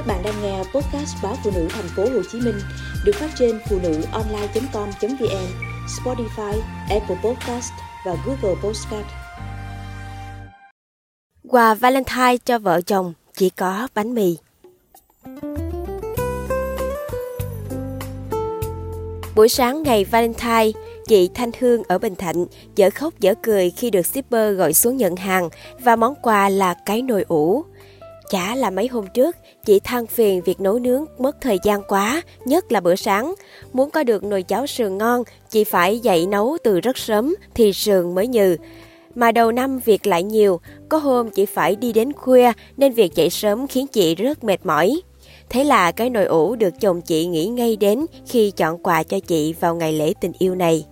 Các bạn đang nghe podcast báo phụ nữ thành phố Hồ Chí Minh được phát trên phụ nữ online.com.vn, Spotify, Apple Podcast và Google Podcast. Quà Valentine cho vợ chồng chỉ có bánh mì. Buổi sáng ngày Valentine, chị Thanh Hương ở Bình Thạnh dở khóc dở cười khi được shipper gọi xuống nhận hàng và món quà là cái nồi ủ. Chả là mấy hôm trước, chị than phiền việc nấu nướng mất thời gian quá, nhất là bữa sáng. Muốn có được nồi cháo sườn ngon, chị phải dậy nấu từ rất sớm thì sườn mới nhừ. Mà đầu năm việc lại nhiều, có hôm chị phải đi đến khuya nên việc dậy sớm khiến chị rất mệt mỏi. Thế là cái nồi ủ được chồng chị nghĩ ngay đến khi chọn quà cho chị vào ngày lễ tình yêu này.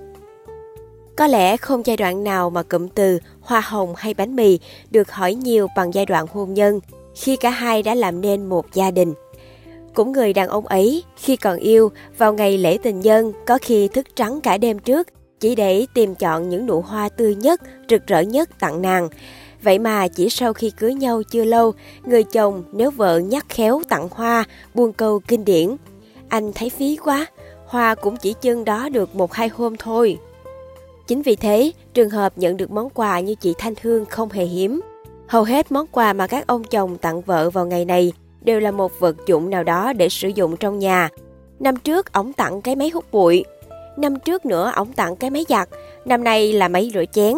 Có lẽ không giai đoạn nào mà cụm từ hoa hồng hay bánh mì được hỏi nhiều bằng giai đoạn hôn nhân, khi cả hai đã làm nên một gia đình. Cũng người đàn ông ấy, khi còn yêu, vào ngày lễ tình nhân có khi thức trắng cả đêm trước, chỉ để tìm chọn những nụ hoa tươi nhất, rực rỡ nhất tặng nàng. Vậy mà chỉ sau khi cưới nhau chưa lâu, người chồng nếu vợ nhắc khéo tặng hoa, buông câu kinh điển. Anh thấy phí quá, hoa cũng chỉ chân đó được một hai hôm thôi. Chính vì thế, trường hợp nhận được món quà như chị Thanh Hương không hề hiếm. Hầu hết món quà mà các ông chồng tặng vợ vào ngày này đều là một vật dụng nào đó để sử dụng trong nhà. Năm trước, ổng tặng cái máy hút bụi. Năm trước nữa, ổng tặng cái máy giặt. Năm nay là máy rửa chén.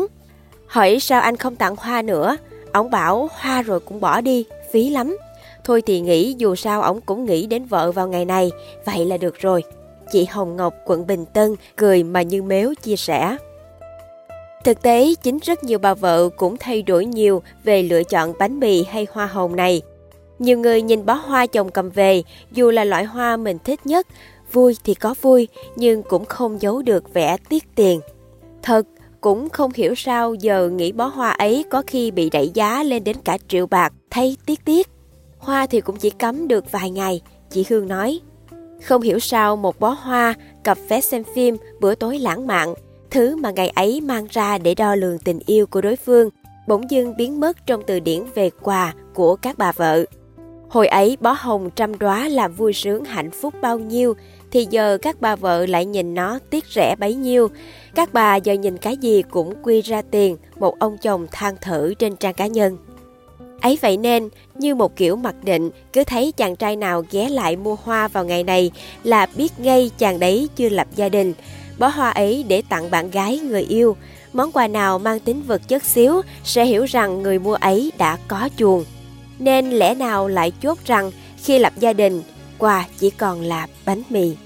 Hỏi sao anh không tặng hoa nữa? Ổng bảo hoa rồi cũng bỏ đi, phí lắm. Thôi thì nghĩ dù sao ổng cũng nghĩ đến vợ vào ngày này, vậy là được rồi. Chị Hồng Ngọc, quận Bình Tân, cười mà như mếu chia sẻ. Thực tế, chính rất nhiều bà vợ cũng thay đổi nhiều về lựa chọn bánh mì hay hoa hồng này. Nhiều người nhìn bó hoa chồng cầm về, dù là loại hoa mình thích nhất, vui thì có vui, nhưng cũng không giấu được vẻ tiếc tiền. Thật, cũng không hiểu sao giờ nghĩ bó hoa ấy có khi bị đẩy giá lên đến cả triệu bạc, thấy tiếc tiếc. Hoa thì cũng chỉ cắm được vài ngày, chị Hương nói. Không hiểu sao một bó hoa, cặp vé xem phim, bữa tối lãng mạn, thứ mà ngày ấy mang ra để đo lường tình yêu của đối phương, bỗng dưng biến mất trong từ điển về quà của các bà vợ. Hồi ấy bó hồng trăm đóa làm vui sướng hạnh phúc bao nhiêu, thì giờ các bà vợ lại nhìn nó tiếc rẻ bấy nhiêu. Các bà giờ nhìn cái gì cũng quy ra tiền, một ông chồng than thở trên trang cá nhân. Ấy vậy nên, như một kiểu mặc định, cứ thấy chàng trai nào ghé lại mua hoa vào ngày này là biết ngay chàng đấy chưa lập gia đình. Bó hoa ấy để tặng bạn gái người yêu. Món quà nào mang tính vật chất xíu sẽ hiểu rằng người mua ấy đã có chuồng. Nên lẽ nào lại chốt rằng khi lập gia đình, quà chỉ còn là bánh mì.